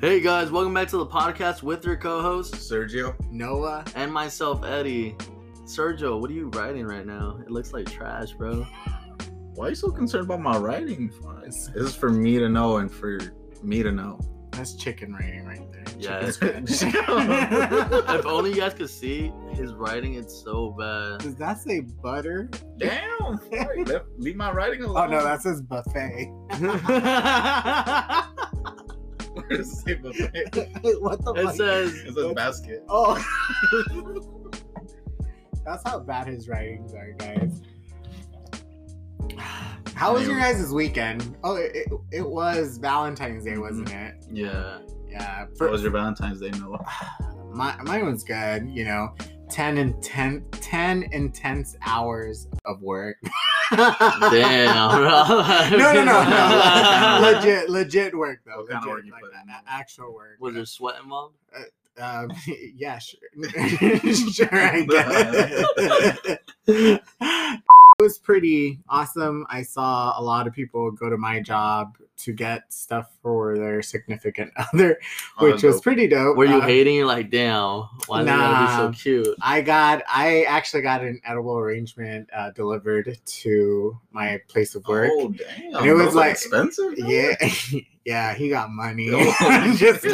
Hey guys, welcome back to the podcast with your co-host Sergio. Noah. and myself, Eddie. Sergio, what are you writing right now? It looks like trash, bro. Why are you so concerned about my writing? This is for me to know and for me to know. That's chicken writing right there. Yeah, Chicken scratch. if only you guys could see his writing, it's so bad. Does that say butter? Damn! Hey, let- leave my writing alone. Oh no, that says buffet. Where does it say buffet? what the it fuck? says It says basket. Oh. That's how bad his writings are, guys. How was your guys' weekend? Oh, it, it, was Valentine's Day, mm-hmm. wasn't it? yeah. Yeah. What was your Valentine's Day, Noah? my, mine was good, you know. 10 intense 10 intense hours of work. Damn, bro. no, no, no, no. legit, legit work though. What kind of legit, work you like, put in? a- a- actual work. Was there sweat involved? Um, yeah, sure, sure. I guess. It was pretty awesome. I saw a lot of people go to my job to get stuff for their significant other, Oh, which was pretty dope. Were you Uh, hating? Like, damn, why they gotta be so cute? I got, I actually got an edible arrangement uh, delivered to my place of work. Oh damn! And it was like- expensive. Yeah, yeah, he got money. Oh. Just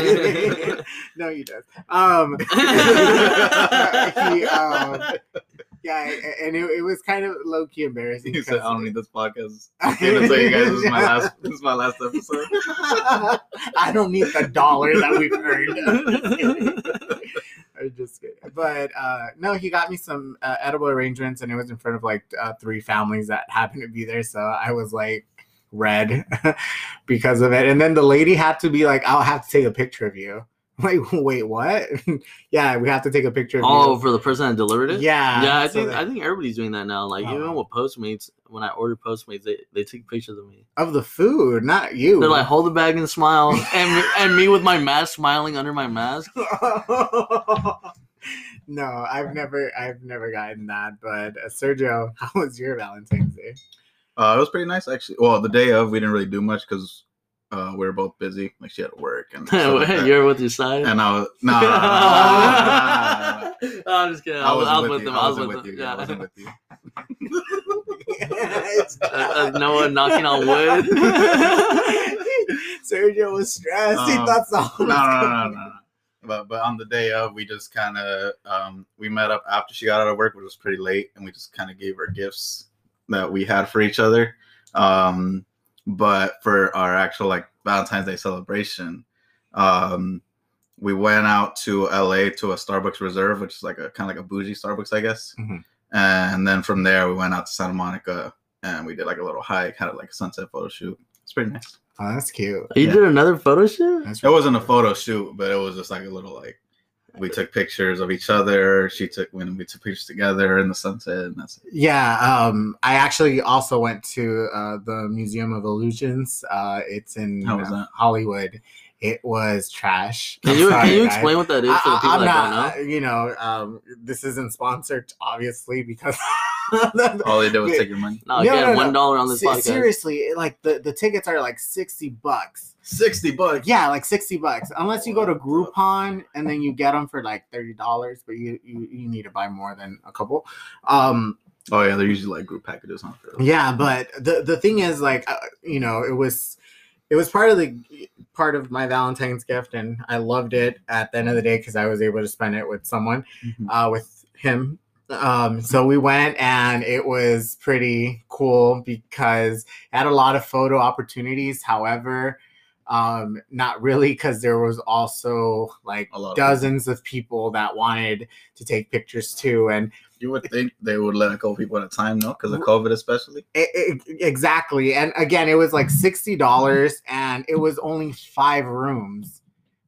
no, he does. Um, he, um, yeah, and it, it was kind of low key embarrassing. He said, "I don't need this podcast." I'm gonna tell you guys this is my last. This is my last episode. I don't need the dollar that we've earned. I'm just kidding. But uh, no, he got me some uh, edible arrangements, and it was in front of like uh, three families that happened to be there. So I was like red because of it. And then the lady had to be like, "I'll have to take a picture of you." I'm like, wait, what? yeah, we have to take a picture of Oh, you. for the person that delivered it? Yeah, Yeah, I so think that- I think everybody's doing that now. Like Oh. even with Postmates, when I order Postmates, they, they take pictures of me. of the food, not you. They're like, hold the bag and smile, and me- and me with my mask smiling under my mask. no, I've never, I've never gotten that. But uh, Sergio, how was your Valentine's Day? Uh, it was pretty nice actually. Well, the day of we didn't really do much because uh, we were both busy. Like she had to work and like. You're with your side. and I was nah, nah, nah, nah, nah, nah. No, I'm just kidding. I was, I was with you. them. I was with with them. you. I Yeah. wasn't with you. Uh, uh, Noah knocking on wood. Sergio was stressed. he Um, thought something. no, no, no, no, no. But but on the day of, we just kind of um, we met up after she got out of work, which was pretty late, and we just kind of gave her gifts that we had for each other. Um, but for our actual like Valentine's Day celebration, um, we went out to LA to a Starbucks Reserve, which is like a kind of like a bougie Starbucks, I guess. Mhm. And then from there, we went out to Santa Monica and we did like a little hike, had like a sunset photo shoot. It's pretty nice. Oh, that's cute. You Yeah. did another photo shoot? That's It wasn't a photo shoot, but it was just like a little like we took pictures of each other. She took when we took pictures together in the sunset, and that's it. Yeah, um, I actually also went to uh, the Museum of Illusions. Uh, it's in uh? Hollywood. It was trash. Can I'm you sorry, can you guys. explain what that is for the I, people am that not, don't know? uh, you know, um, this isn't sponsored, obviously, because All they did was take your money. No, No, again, no, no. one dollar on this Se- podcast. seriously, like the, the tickets are like sixty bucks. Sixty bucks. Yeah, like sixty bucks. Unless you go to Groupon and then you get them for like thirty dollars, but you, you you need to buy more than a couple. Um, Oh yeah, they're usually like group packages, huh? yeah, but the the thing is, like, uh, you know, it was it was part of the part of my Valentine's gift, and I loved it at the end of the day because I was able to spend it with someone, Mhm. uh, with him. Um, so we went, and it was pretty cool because it had a lot of photo opportunities. However, um, not really because there was also like A lot of dozens of people that wanted to take pictures too, and You would think they would let a couple people at a time, no? Because of COVID, especially. E- e- exactly and again it was like $60 and it was only five rooms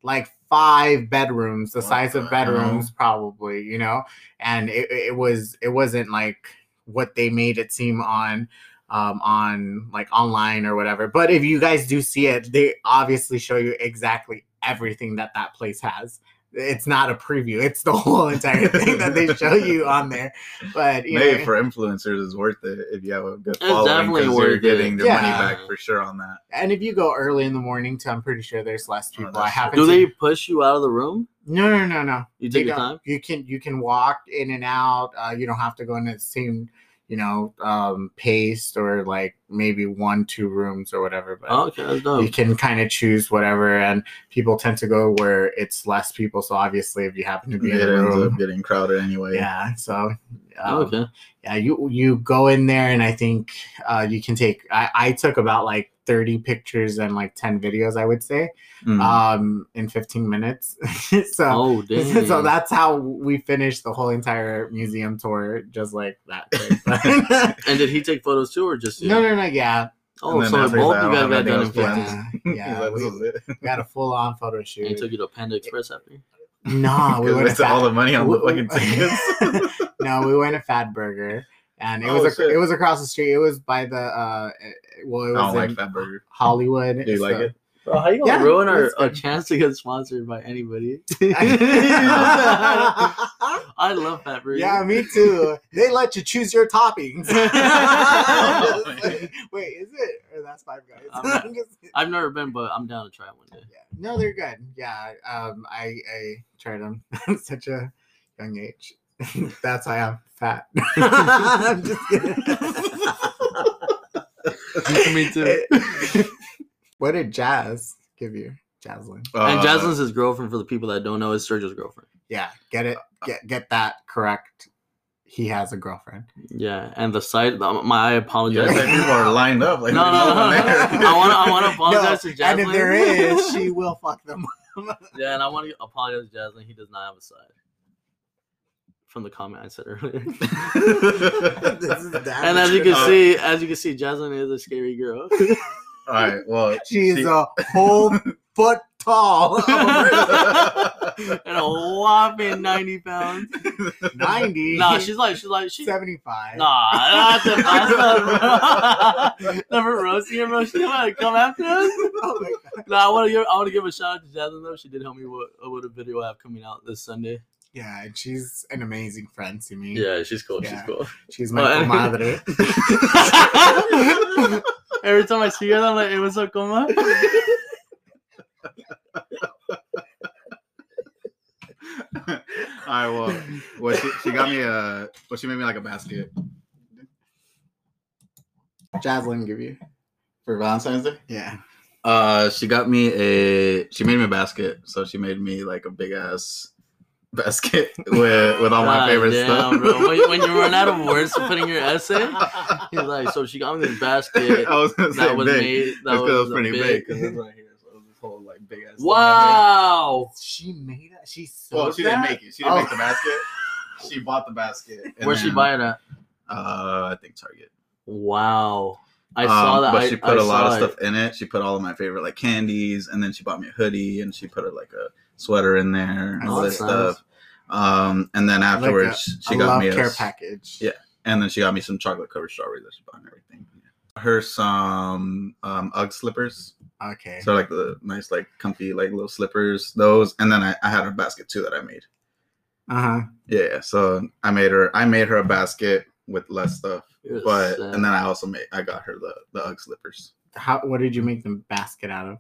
like five bedrooms the size of bedrooms probably you know and it, it was it wasn't like what they made it seem on um on like online or whatever but if you guys do see it they obviously show you exactly everything that that place has it's not a preview. It's the whole entire thing that they show you on there. But you Maybe know, for influencers, it's worth it if you have a good It's following definitely because you're worth it. getting their money back for sure on that. and if you go early in the morning, too, I'm pretty sure there's less Oh, people. that's I haven't. Do seen- they push you out of the room? No, no, no, no. You They take your time. You can you can walk in and out. Uh, you don't have to go in the same, you know, um, paced or like maybe one two rooms or whatever. But Oh, okay, you can kind of choose whatever, and people tend to go where it's less people. So obviously, if you happen to be in It the ends room, up getting crowded anyway. yeah. So um, okay. yeah, you you go in there, and I think uh, you can take. I, I took about like thirty pictures and like ten videos, I would say, Mm. um, in fifteen minutes. so Oh, so that's how we finished the whole entire museum tour, just like that. And did he take photos too, or just you? no, no, no. Yeah, Oh, so both you guys got done in 15. yeah, yeah. We, was it. we had a full on photo shoot. And he took you to Panda Express after. No, we went to all the money on the we- fucking tickets. no, we went to Fatburger, and it Oh, was ac- it was across the street. It was by the uh, well, it I was don't like in Burger. Hollywood. Do you like it? Bro, how you gonna Yeah, ruin our it's a chance to get sponsored by anybody? I love that Burger. Yeah, me too. They let you choose your toppings. Wait, is it? Or that's Five Guys? I'm not- I'm just- I've never been, but I'm down to try one day. yeah. No, they're good. Yeah, um, I I tried them at such a young age. that's why I'm fat. I'm just kidding. Me too. what did Jazz give you, Jaslyn? and Uh, Jasmine's his girlfriend. For the people that don't know, is Sergio's girlfriend. Yeah, get it. Get get that correct. He has a girlfriend. Yeah, and the site. um, My I apologize. it's like people are lined up. Like, No, no, no, there's no. I wanna- I wanna apologize No, to And if Jaslyn. there is, she will fuck them. yeah, and I want to apologize to Jasmine. He does not have a side. From the comment I said earlier. This is damn and as you can Uh, see, as you can see, Jasmine is a scary girl. All right. Well, She's she- a whole foot tall. and a whopping ninety pounds. 90. Nah, she's like she's like she. 75. Nah, that's the best one, bro. Never roasting her, bro. She want to come after us. Oh my God. No, I want to give I want to give a shout out to Jasmine though. She did help me with, with a video I have coming out this Sunday. Yeah, and she's an amazing friend to me. Yeah, she's cool. Yeah. She's cool. She's my Oh, comadre. Every time I see her, I'm like, "Hey, what's up, coma?" All right. Well, well, she, she got me a. Well, she made me like a basket Jaslyn give you. for Valentine's Day. Yeah. Uh, she got me a. She made me a basket, so she made me like a big ass basket with with all my favorite damn, stuff. bro. When, when you run out of words for putting your essay, he's like, "So she got me this basket I was gonna say that was big. made. That That's 'cause it was pretty big. big- Because it's right here. So it was this whole like big ass. Wow. She made it. She sewed Well, she didn't make it. She didn't Oh. make the basket. She bought the basket. and Where'd she then, buy it at? Uh, I think Target. Wow. I saw Um, that. But I, she put a a lot of stuff in it. She put all of my favorite like candies, and then she bought me a hoodie, and she put a, like a sweater in there, and all this nice. stuff. Um, and then Like a- afterwards, she a got me a care package. Yeah. and then she got me some chocolate covered strawberries that she bought and everything. Yeah. Her some um UGG slippers. Okay. So like the nice like comfy like little slippers, those, and then I, I had a basket too that I made. Uh huh. Yeah, so I made her I made her a basket with less stuff, but sad. and then I also made I got her the the UGG slippers. How? What did you make the basket out of?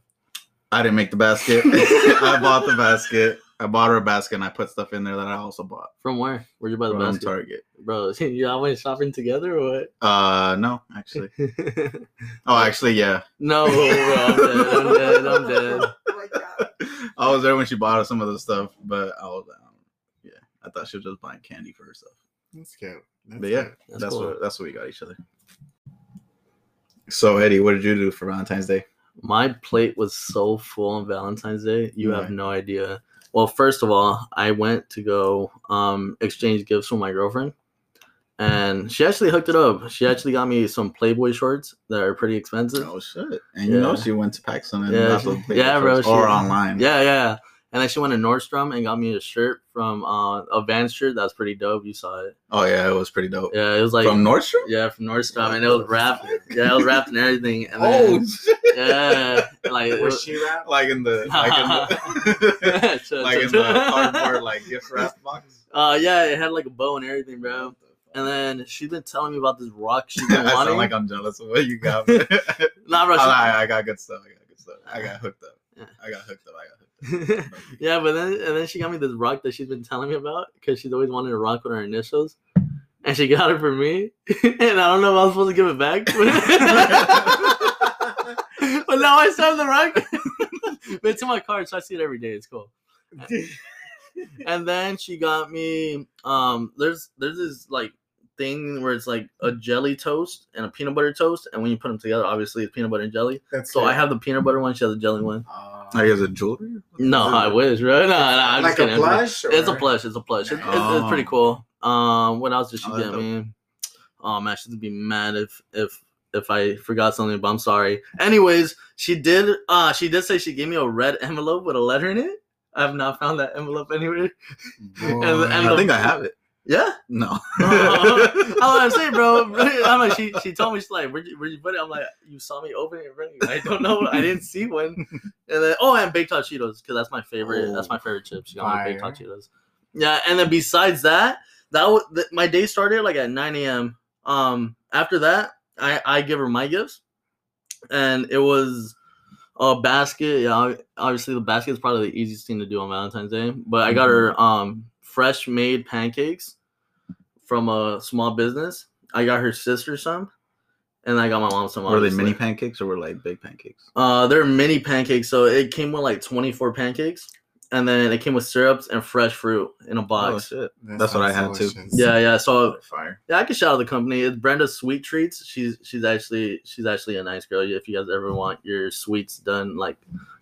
I didn't make the basket. I bought the basket. I bought her a basket and I put stuff in there that I also bought From where? Where'd you buy the from basket? Target. Bro, y'all went shopping together or what? Uh no, actually. Oh, actually, yeah. no, bro, I'm dead. I'm dead. I'm dead. Oh my god. I was there when she bought some of the stuff, but I was um, yeah. I thought she was just buying candy for herself. That's cute. That's But yeah, cute. That's that's, cool. what that's what we got each other. So Eddie, what did you do for Valentine's Day? My plate was so full on Valentine's Day. You have no idea. Well, first of all, I went to go um, exchange gifts with my girlfriend, and she actually hooked it up. She actually got me some Playboy shorts that are pretty expensive. Oh shit! And you know she went to PacSun and Yeah, she- those yeah, bro, she- or online. Yeah, yeah. And then she went to Nordstrom and got me a shirt from uh, a Vans shirt. That's pretty dope. You saw it. Oh yeah, it was pretty dope. Yeah, it was like From Nordstrom. yeah from Nordstrom, and it was wrapped. Yeah, it was wrapped and everything. And Oh shit! yeah, like it Was was, she wrapped Like in the like in the, Shut- like in the cardboard like gift wrap box. Uh, yeah, it had like a bow and everything, bro. And then she's been telling me about this rock she's been I wanting. sound like I'm jealous of what you got. I, nah, bro. she- I, I got good stuff. I got good stuff. I got hooked up. Yeah. I got hooked up. I got hooked up. yeah, but then and then she got me this rock that she's been telling me about because she's always wanted a rock with her initials, and she got it for me, and I don't know if I was supposed to give it back. but now I still have the rock. but it's in my car, so I see it every day. It's cool. And then she got me um there's there's this like thing where it's like a jelly toast and a peanut butter toast, and when you put them together, obviously it's peanut butter and jelly. That's So good. I have the peanut butter one, she has the jelly one. Uh, Are you guys a jewelry? No, I wish, right? No, no, I'm like just a kidding. blush. It's a plush. It's a plush. It's, it's, it's Oh. pretty cool. Um, what else did she Oh, get dope. me? Oh man, she'd be mad if if if I forgot something, but I'm sorry. Anyways, she did. Uh, she did say she gave me a red envelope with a letter in it. I have not found that envelope anywhere. Boy. and I the- think I have it. Yeah. No. Oh, I'm saying, bro. I'm like, she she told me she's like, where'd you, where'd you put it? I'm like, you saw me open it. I don't know. I didn't see one. And then oh, and baked hot Cheetos because that's my favorite. That's my favorite chip. She got baked hot Cheetos. Yeah, and then besides that, that was th- my day started like at 9 a.m. Um, after that, I I give her my gifts, and it was a basket. Yeah, obviously the basket is probably the easiest thing to do on Valentine's Day. But I got her um fresh made pancakes from a small business. I got her sister some, and I got my mom some. Were they mini pancakes or were like big pancakes? Uh, they're mini pancakes, so it came with like 24 pancakes, and then it came with syrups and fresh fruit in a Oh box. shit! That That's what I sounds had, too. delicious. yeah, yeah. So Fire. yeah, I can shout out the company. It's Brenda Sweet Treats. She's she's actually she's actually a nice girl. If you guys ever want your sweets done like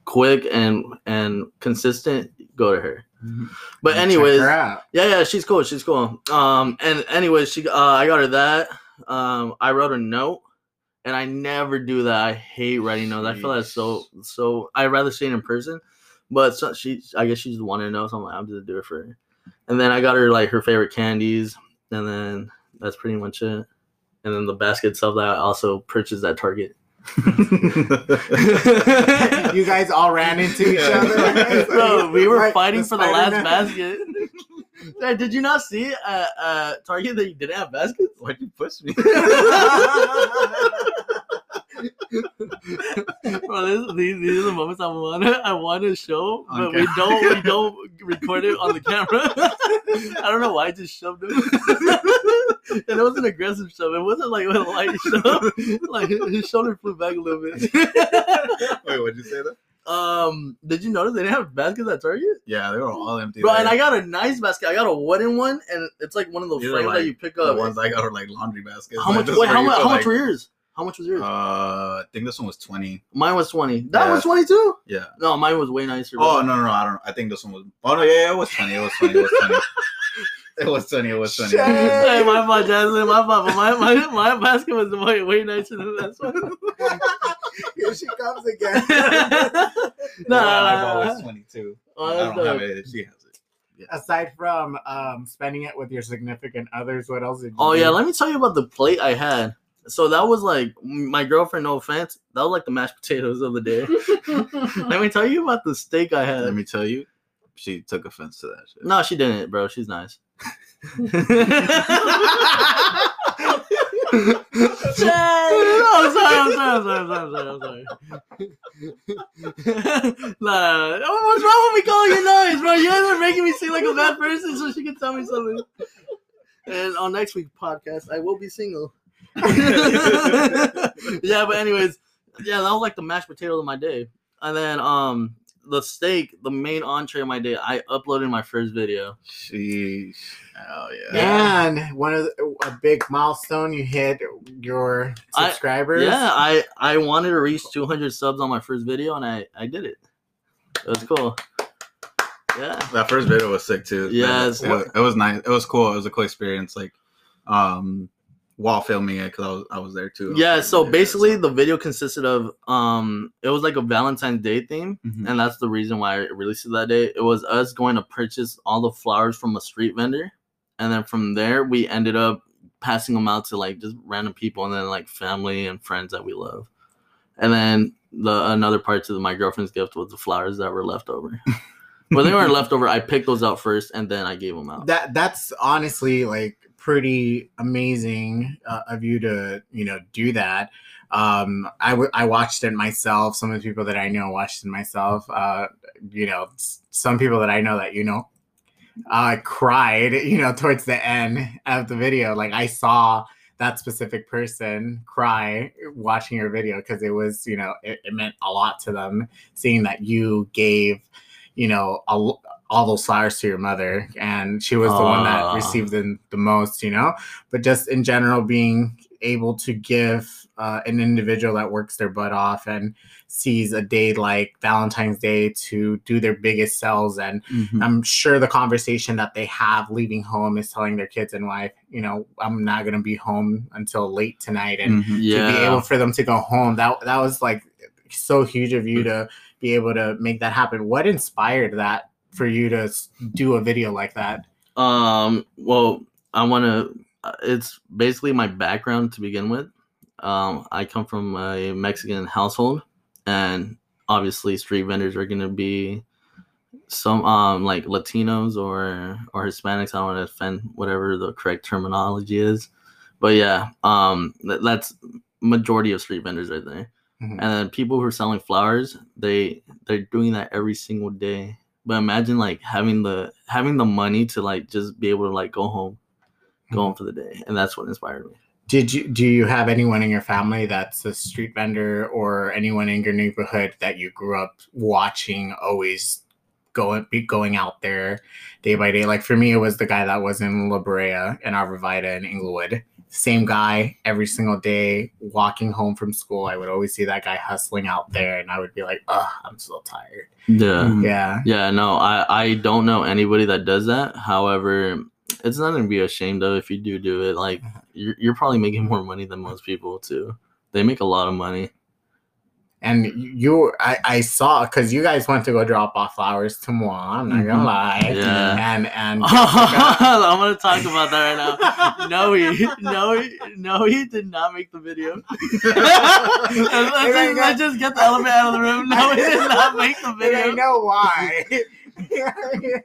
quick and and consistent, go to her. But anyways, yeah, yeah, she's cool. She's cool. Um, and anyways, she uh, I got her that. Um, I wrote a note, and I never do that. I hate writing notes. I feel that's so so. I would rather see it in person, but so, she, I guess she just wanted to know, so I'm like, I'm just do it for her. And then I got her like her favorite candies, and then that's pretty much it. And then the basket itself that I also purchased at Target. you guys all ran into each Yeah. other. Bro, we were Like fighting for the last Spider-Man. basket. Hey, did you not see uh, uh, Target that you didn't have baskets? Why'd you push me? Bro, this, these, these are the moments I want to I want to show, but Okay. we don't we don't record it on the camera. I don't know why I just shoved him, and it was an aggressive shove. It wasn't like a light shove. Like his shoulder flew back a little bit. Wait, what'd you say that? um, did you notice they didn't have baskets at Target? Yeah, they were all empty. Bro, and. I got a nice basket. I got a wooden one, and it's like one of those frames like that you pick the up. ones I got are like laundry baskets. how much? Wait, how much? How much like, were yours? How much was yours? Uh, I think this one was twenty. mine was twenty. That yeah. was twenty two. Yeah. No, mine was way nicer. Oh no, no, no, I don't. I think this one was. Oh no, yeah, yeah, it was twenty. It was twenty. It was twenty. it was twenty. It was twenty. Shit. Hey, my fault, Jasmine. My fault. But my, my, my basket was way, way nicer than that one. Here she comes again. no, My no, eyeball no, was twenty-two. Oh, I don't have it. She has it. Aside from um, spending it with your significant others, what else did you Oh do? yeah, let me tell you about the plate I had. So that was like my girlfriend. No offense, that was like the mashed potatoes of the day. let me tell you about the steak I had. Let me tell you, she took offense to that shit. No, she didn't, bro. She's nice. No, I'm sorry, I'm sorry, I'm sorry, I'm sorry, I'm sorry, I'm sorry. nah, nah, what's wrong with me calling you nice, bro? You guys are making me seem like a bad person so she can tell me something. And on next week's podcast, I will be single. yeah, but anyways, yeah, that was like the mashed potatoes of my day. And then um the steak, the main entree of my day, I uploaded my first video. Sheesh. Oh yeah. And one of the, a big milestone you hit your I- subscribers. Yeah, I I wanted to reach 200 subs on my first video, and I I did it. It was cool. Yeah. That first video was sick too. Yes. It, was- it was nice. It was cool. It was a cool experience. Like, um, while filming it because I was I was there too. Yeah, so basically the video consisted of um it was like a Valentine's Day theme Mhm. and that's the reason why I released it that day. It was us going to purchase all the flowers from a street vendor and then from there we ended up passing them out to like just random people and then like family and friends that we love. And then the another part to my girlfriend's gift was the flowers that were left over. well, they weren't left over. I picked those out first and then I gave them out. that that's honestly like pretty amazing uh, of you to you know do that. Um I, w- I watched it myself. Some of the people that i know watched it myself. Uh you know some people that i know that you know uh cried you know towards the end of the video. Like i saw that specific person cry watching your video because it was you know it, it meant a lot to them seeing that you gave you know a, all those flowers to your mother and she was the one that Ah. received them the most you know but just in general being able to give uh, an individual that works their butt off and sees a day like valentine's day to do their biggest sales and Mhm. i'm sure the conversation that they have leaving home is telling their kids and wife you know i'm not going to be home until late tonight and Mhm. yeah. to be able for them to go home that that was like so huge of you to be able to make that happen what inspired that for you to do a video like that Um. Well, I want to. It's basically my background to begin with. Um, I come from a Mexican household, and obviously, street vendors are gonna be some um like Latinos or or Hispanics. I don't want to offend whatever the correct terminology is, but yeah, um, that, that's majority of street vendors right there. Mhm. And then people who are selling flowers, they they're doing that every single day. But imagine like having the having the money to like just be able to like go home, go mm-hmm. home for the day, and that's what inspired me. Did you do you have anyone in your family that's a street vendor or anyone in your neighborhood that you grew up watching always going be going out there day by day? Like for me, it was the guy that was in La Brea and Arbor Vitae in Inglewood. Same guy every single day walking home from school. I would always see that guy hustling out there, and I would be like, "Ugh, I'm so tired." Yeah. Mhm. Yeah, Yeah, no, I I don't know anybody that does that. However, it's nothing to be ashamed of if you do do it. Like you're, you're probably making more money than most people too. They make a lot of money. And you, I, I saw because you guys went to go drop off flowers to moi. I'm not gonna Mhm. lie. Yeah. and and I'm gonna talk about that right now. No, he, no, he, no, he did not make the video. let's, let's just, let's just get the elephant out of the room. No, he did not make the And I video. know why.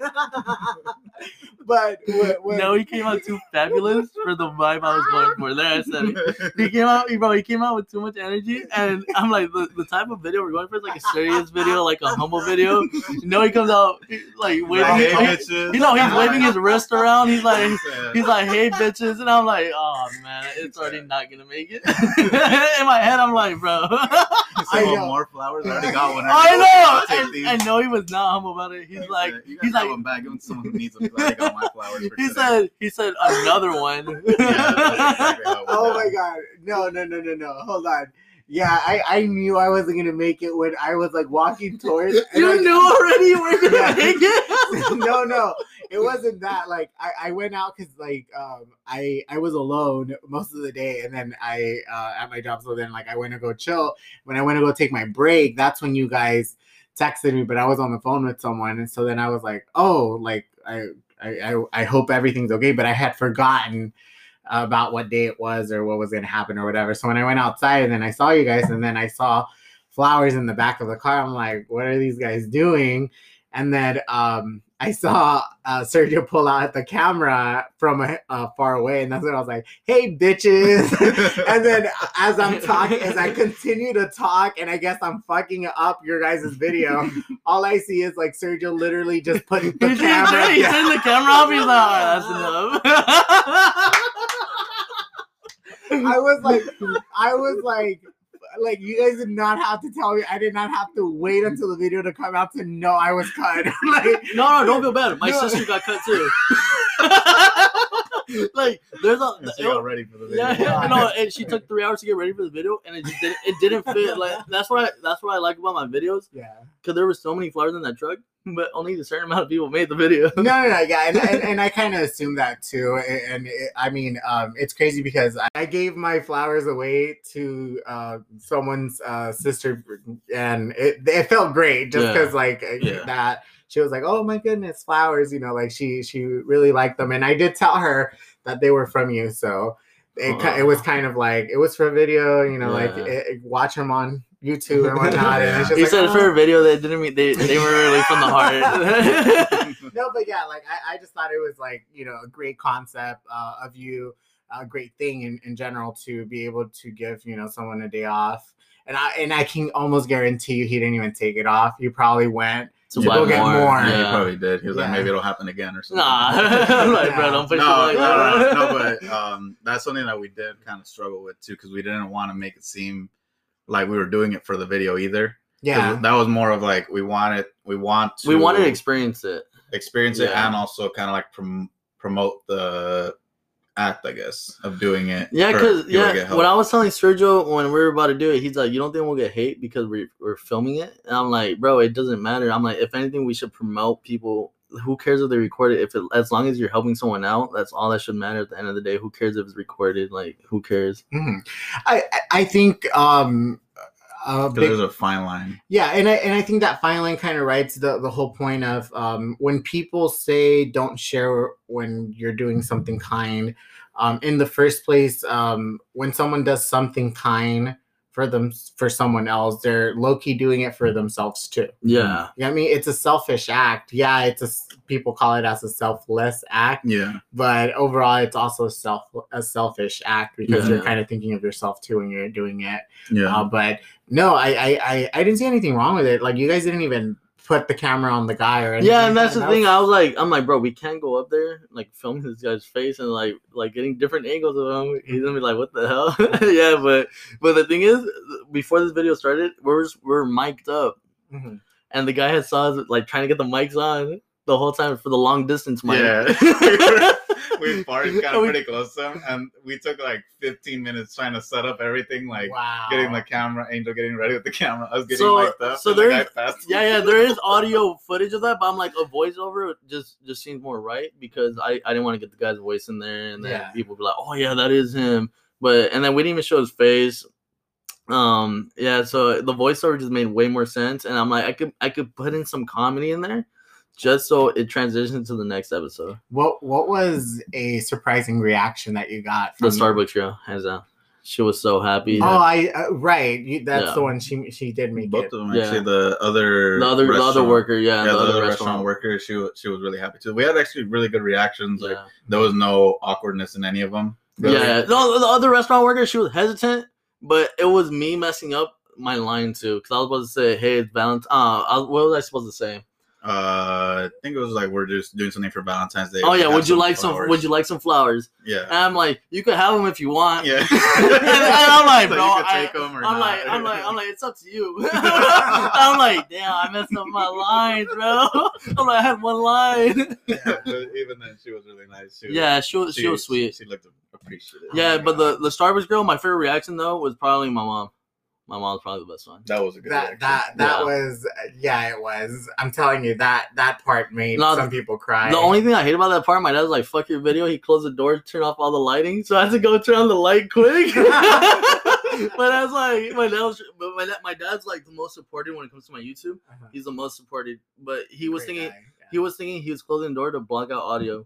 but what, what, No, he came out too fabulous for the vibe I was going for. There, I said it. He came out, bro. He came out with too much energy, and I'm like, the, the type of video we're going for is like a serious video, like a humble video. You know, he comes out like waving. Like, his- he- you know, he's waving his wrist around. He's like, he's like, hey, bitches, and I'm like, oh man, it's already not gonna make it. In my head, I'm like, bro. You I "Want more flowers. I already got one. I I'll know. take And, these. I know he was not humble about it. He's He like, said, you he's guys have like, them back. Give them to someone who needs them. 'cause I got my flowers. He today. said, he said another one. Yeah, exactly how it went oh my god. No, no, no, no, no. Hold on. Yeah, I, I knew I wasn't gonna make it when I was like walking towards and I- you knew already you were gonna Yeah. make it. no, no, it wasn't that. Like I, I went out because like um I I was alone most of the day, and then I uh, at my job. So then like I went to go chill. When I went to go take my break, that's when you guys texted me, but I was on the phone with someone, and so then I was like, oh, like I I I, hope everything's okay, but I had forgotten about what day it was or what was to happen or whatever. So when I went outside and then I saw you guys and then I saw flowers in the back of the car, I'm like, what are these guys doing? And then um, I saw uh, Sergio pull out the camera from a, uh, far away, and that's when I was like, "Hey, bitches!" and then as I'm talking, as I continue to talk, and I guess I'm fucking up your guys' video, all I see is like Sergio literally just putting the He turned, camera. he turned the camera off. He's like, right, that's enough. I was like, I was like, like you guys did not have to tell me. I did not have to wait until the video to come out to know I was cut. like, no, no, don't feel bad. My No. sister got cut too. like there's a And she got ready for the video. yeah, yeah, no, and she took three hours to get ready for the video, and it just didn't. It didn't fit. Like that's what I that's what I like about my videos, yeah. because there were so many flowers in that truck, but only a certain amount of people made the video. No, no, no, yeah, and, and, and I kind of assumed that too. And, and it, I mean, um, it's crazy because I gave my flowers away to uh, someone's uh, sister, and it, it felt great just Yeah. because, like, Yeah. that she was like, "Oh my goodness, flowers!" You know, like she she really liked them, and I did tell her that they were from you, so it it was kind of like it was for a video, you know, like it, it- watch them on YouTube and whatnot. and it's just He like, said "Oh." for a video that didn't mean they they were really from the heart. no, but yeah, like I, I just thought it was like you know a great concept uh, of you, a great thing in, in general to be able to give you know someone a day off, and I and I can almost guarantee you he didn't even take it off. You probably went to To buy go get more. Yeah, he probably did. He was like, maybe it'll happen again or something. Nah, I'm like, bro, don't push no, it like no, that. no, but um, that's something that we did kind of struggle with too, because we didn't want to make it seem like we were doing it for the video either. yeah that was more of like we wanted, we want to, we wanted to experience it. experience it and also kind of like prom- promote the act, I guess, of doing it. Yeah, because people to get yeah, when I was telling Sergio when we were about to do it, he's like, "You don't think we'll get hate because we're we're filming it?" And I'm like, "Bro, it doesn't matter." I'm like, "If anything, we should promote people. Who cares if they record it? If it, as long as you're helping someone out, that's all that should matter. At the end of the day, who cares if it's recorded? Like, who cares?" Mhm. I I- I think um 'Cause big there's a fine line. Yeah, and I and I think that fine line kind of writes the the whole point of um, when people say don't share when you're doing something kind. Um, in the first place, um, when someone does something kind for them for someone else, they're low key doing it for themselves too. Yeah, You know I mean, it's a selfish act. Yeah, it's a people call it as a selfless act, Yeah, but overall, it's also a self a selfish act because you're kind of thinking of yourself too when you're doing it. yeah. Uh, but no, I, I I I didn't see anything wrong with it. Like you guys didn't even put the camera on the guy or anything. yeah, and that's the That thing. was- I was like, I'm like, bro, we can't go up there like film this guy's face and like like getting different angles of him. He's gonna be like, what the hell? yeah, but but the thing is, before this video started, we're just, we're mic'd up. Mhm. and the guy had saw us like trying to get the mics on the whole time for the long distance mic. Yeah. we parked kind of pretty close to him, and we took like 15 minutes trying to set up everything, like wow. getting the camera, Angel getting ready with the camera, us getting So- mic'd up. so and the there- yeah, yeah. There is audio footage of that, but I'm like a voiceover just just seems more right because I I didn't want to get the guy's voice in there, and then Yeah. people be like, oh yeah, that is him. But and then we didn't even show his face. Um, yeah. So the voiceover just made way more sense, and I'm like, I could I could put in some comedy in there. Just so it transitions to the next episode, What what was a surprising reaction that you got the Starbucks girl, hands down. She was so happy. Oh, I uh, right. You, that's Yeah. the one she she did make Both it. of them Yeah. actually. The other the other the other worker, yeah, Yeah, the, other restaurant, worker, she she was really happy too. We had actually really good reactions. Like there was no awkwardness in any of them. Really. Yeah, no, the other restaurant worker, she was hesitant, but it was me messing up my line too, because I was supposed to say, "Hey, it's Valentine." Uh, I, what was I supposed to say? Uh, I think it was like we're just doing something for Valentine's Day. oh yeah, would you like some? flowers. Would you like some flowers? And Yeah. I'm like, you could have them if you want. Yeah. and I'm like, So bro, I, take 'em or I'm not. like, I'm like, I'm like, it's up to you. I'm like, damn, I messed up my lines, bro. I'm like, I had one line. yeah, but even then, she was really nice. She was, yeah, she was, she, was sweet. She, looked appreciative. yeah, but the the Starbucks girl, my favorite reaction though was probably my mom. My mom's probably the best one. that was a good. That reaction. that that Yeah. was yeah it was. I'm telling you that that part made No, some people cry. The only thing I hate about that part, my dad was like, "Fuck your video." He closed the door, turned off all the lighting, so I had to go turn on the light quick. but I was like, my dad was, but my dad, my dad's like the most supported when it comes to my YouTube. Uh-huh. He's the most supported, but he was Great thinking, yeah. he was thinking he was closing the door to block out audio.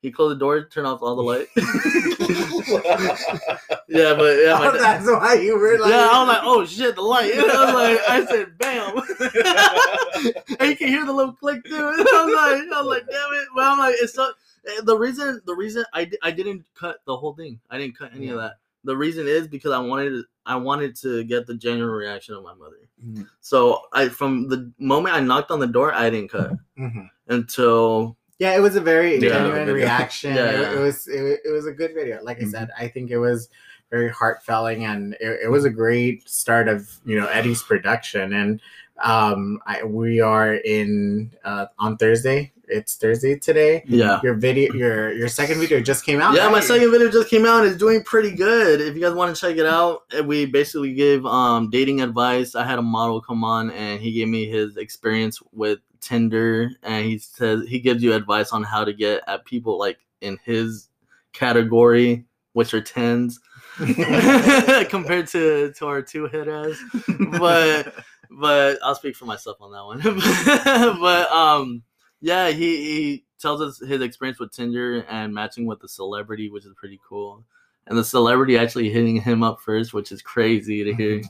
He closed the door, turned off all the light. yeah, but yeah, Oh, dad, that's why you were like. yeah, I was like, oh shit, the light. And I was like, I said, bam. and you can hear the little click too. And I'm like, I'm like, damn it. But I'm like, it's not. The reason, the reason I, I didn't cut the whole thing. I didn't cut any of that. The reason is because I wanted to, I wanted to get the genuine reaction of my mother. Mhm. So I from the moment I knocked on the door, I didn't cut Mhm. until Yeah, it was a very Yeah, genuine reaction. Yeah, It, yeah. it was it, it was a good video. Like I Mhm. said, I think it was very heartfelt and it, it was a great start of you know Eddie's production. And um, I, we are in uh, on Thursday. it's Thursday today. Yeah. Your video, your your second video just came out. Yeah, my second video just came out. It's doing pretty good. If you guys want to check it out, eh, we basically give um dating advice. I had a model come on and he gave me his experience with Tinder and he says he gives you advice on how to get at people like in his category, which are tens. compared to to our two hit ass. But but I'll speak for myself on that one. but um yeah, he, he tells us his experience with Tinder and matching with the celebrity, which is pretty cool. And the celebrity actually hitting him up first, which is crazy to hear.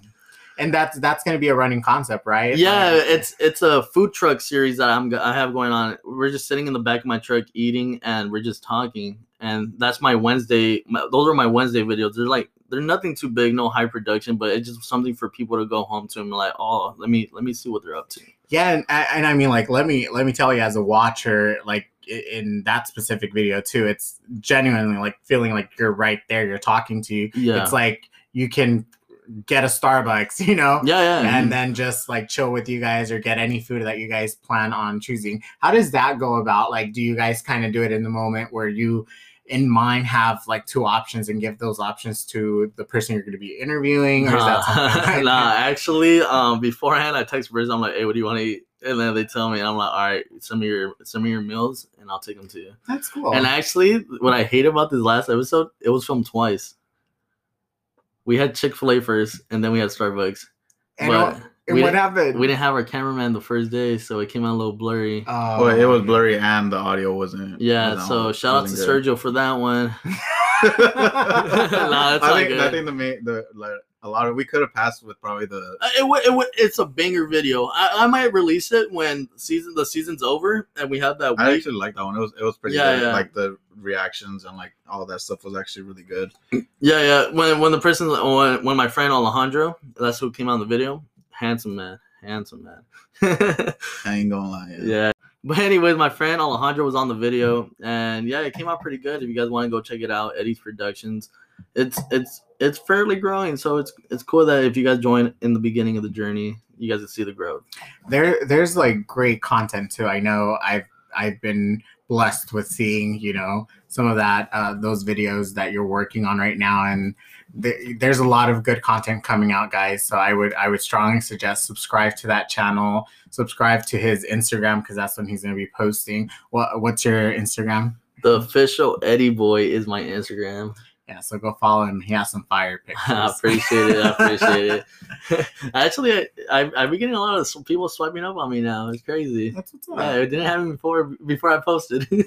And that's that's gonna be a running concept, right? Yeah, Like- it's it's a food truck series that I'm I have going on. We're just sitting in the back of my truck eating, and we're just talking. And that's my Wednesday. My, those are my Wednesday videos. They're like they're nothing too big, no high production, but it's just something for people to go home to and be like, oh, let me let me see what they're up to. yeah, and, and I mean, like, let me let me tell you, as a watcher, like in that specific video too, it's genuinely like feeling like you're right there, you're talking to you. Yeah, It's like you can get a Starbucks, you know. yeah, yeah. and then just like chill with you guys or get any food that you guys plan on choosing. How does that go about? Like, do you guys kind of do it in the moment where you, in mind, have like two options and give those options to the person you're going to be interviewing? Or is that something Nah, like- nah, actually, um, beforehand, I text Briz. I'm like, "Hey, what do you want to eat?" And then they tell me, and I'm like, "All right, some of your some of your meals, and I'll take them to you." That's cool. And actually, what I hate about this last episode, it was filmed twice. We had Chick Fil A first, and then we had Starbucks. And but what- and we, what didn't, happened? we didn't have our cameraman the first day, so it came out a little blurry. Oh, well, it was blurry and the audio wasn't. yeah, wasn't so shout out to good. Sergio for that one. nah, that's I not think good. I think the main the like, a lot of we could have passed with probably the Uh, It, wa- it, wa- it's a banger video. I, I might release it when season the season's over and we have that I actually liked that one. It was it was pretty Yeah, good. yeah. Like the reactions and like all that stuff was actually really good. Yeah, yeah. When when the person when, when my friend Alejandro, that's who came in the video. Handsome man, handsome man. I ain't gonna lie. Yeah. yeah. But anyways, my friend Alejandro was on the video, and yeah, it came out pretty good. If you guys want to go check it out, Eddie's Productions. It's it's it's fairly growing, so it's it's cool that if you guys join in the beginning of the journey, you guys can see the growth. there there's like great content too. I know I've I've been blessed with seeing you know some of that uh, those videos that you're working on right now, and th- there's a lot of good content coming out, guys. So I would I would strongly suggest subscribe to that channel, subscribe to his Instagram because that's when he's going to be posting. What what's your Instagram? The official Eddie Boy is my Instagram. Yeah, so go follow him. He has some fire pictures. I appreciate it. I appreciate it. Actually, I, I I've been getting a lot of people swiping up on me now. It's crazy. That's what's up. Yeah, it didn't happen before before I posted. kind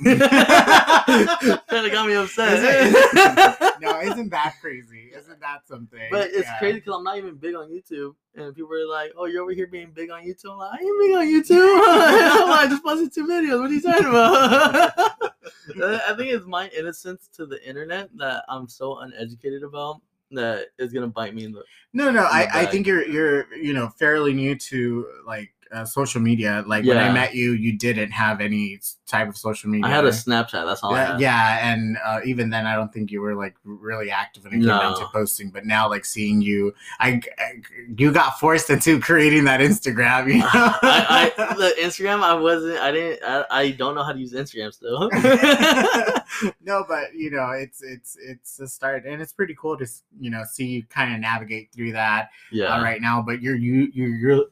of got me upset. no, isn't that crazy? Isn't that something? But it's Yeah. crazy because I'm not even big on YouTube, and people are like, "Oh, you're over here being big on YouTube." I'm like, "I ain't big on YouTube. I'm like, I just posted two videos. What are you talking about?" Uh, I think it's my innocence to the internet that I'm so uneducated about that is gonna bite me in the. No, no, I, the I bag. think you're you're you know fairly new to like uh, social media. Like when I Yeah. met you, you didn't have any type of social media. I had a Snapchat. That's all I yeah, had. yeah, and uh, even then, I don't think you were like really active when it came down to No. posting. But now, like seeing you, I, I- you got forced into creating that Instagram. You know? I, I the Instagram I wasn't I didn't I, I don't know how to use Instagram still. no, but you know, it's it's it's a start, and it's pretty cool to s- you know see you kind of navigate through that yeah. uh, right now. But you're you you're, you're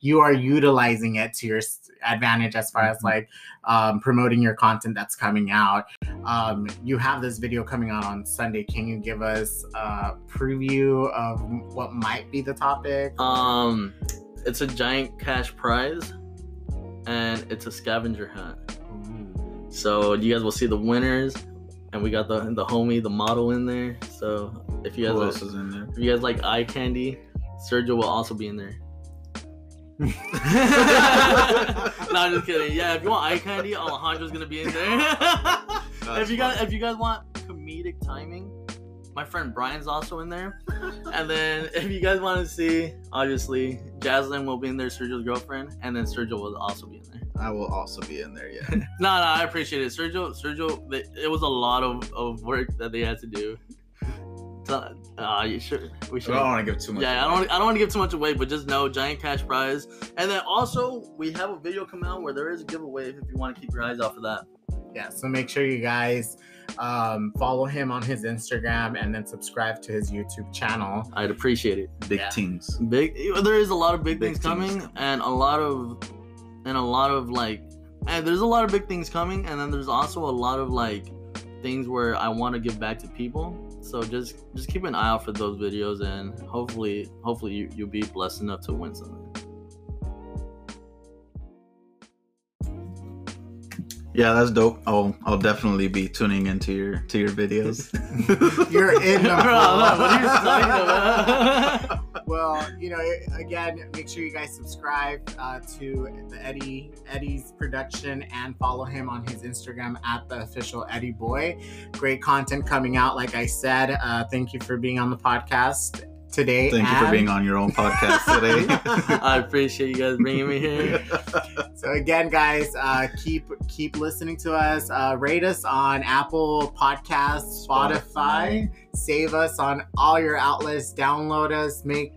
you are utilizing it to your advantage as far as Mhm. like um, promoting your content that's coming out. Um, you have this video coming out on Sunday. Can you give us a preview of what might be the topic? Um it's a giant cash prize and it's a scavenger hunt. So you guys will see the winners and we got the the homie, the model in there. So if you guys Who like- in there? if you guys like eye candy, Sergio will also be in there. no, I'm just kidding. Yeah, if you want eye candy, Alejandro's gonna be in there. if you guys if you guys want comedic timing, my friend Brian's also in there. and then if you guys want to see, obviously Jaslyn will be in there, Sergio's girlfriend, and then Sergio will also be in there. I will also be in there. Yeah. No, no, I appreciate it. Sergio, Sergio, it was a lot of, of work that they had to do. Uh, uh, you sure? We I should. don't want to give too much. Yeah, I don't. I don't want to give too much away, but just know giant cash prize, and then also we have a video come out where there is a giveaway if you want to keep your eyes off of that. Yeah, so make sure you guys um, follow him on his Instagram and then subscribe to his YouTube channel. I'd appreciate it. big Yeah. teams. Big. There is a lot of big, Big things things coming, coming. and a lot of, and a lot of like, and there's a lot of big things coming, and then there's also a lot of like things where I want to give back to people. So just just keep an eye out for those videos, and hopefully, hopefully you you'll be blessed enough to win something. Yeah, that's dope. I'll I'll definitely be tuning into your to your videos. You're in the Bro, what are you talking about? Well, you know, again, make sure you guys subscribe uh, to the Eddie Eddie's production and follow him on his Instagram at the official Eddie Boy. Great content coming out, like I said. Uh, thank you for being on the podcast today. Thank you for being on your own podcast today. I appreciate you guys bringing me here. So again, guys, uh, keep keep listening to us. Uh, rate us on Apple Podcasts, Spotify. Save us on all your outlets. Download us. Make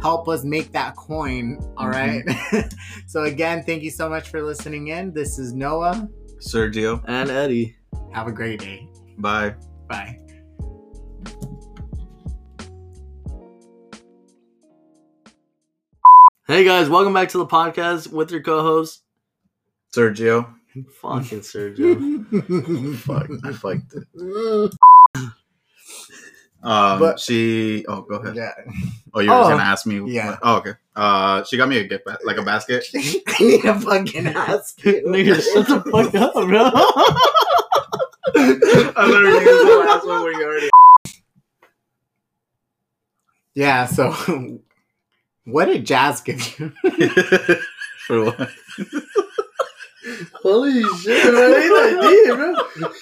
help us make that coin. All right. so again, thank you so much for listening in. This is Noah. Sergio, And Eddie. Have a great day. bye. Bye. Hey guys, welcome back to the podcast with your co-host, Sergio. fucking Sergio. Fuck, I fucked it. Um, But- she. Oh, go ahead. yeah. Oh, you were Oh, gonna ask me. yeah. what- Oh, okay. Uh, she got me a gift ba- like a basket. I need to fucking ask you. Nigga, shut the fuck up, bro. I literally used the last one where you already. Yeah. So, what did Jazz give you? For what? Holy shit, man. Ain't that deep, bro?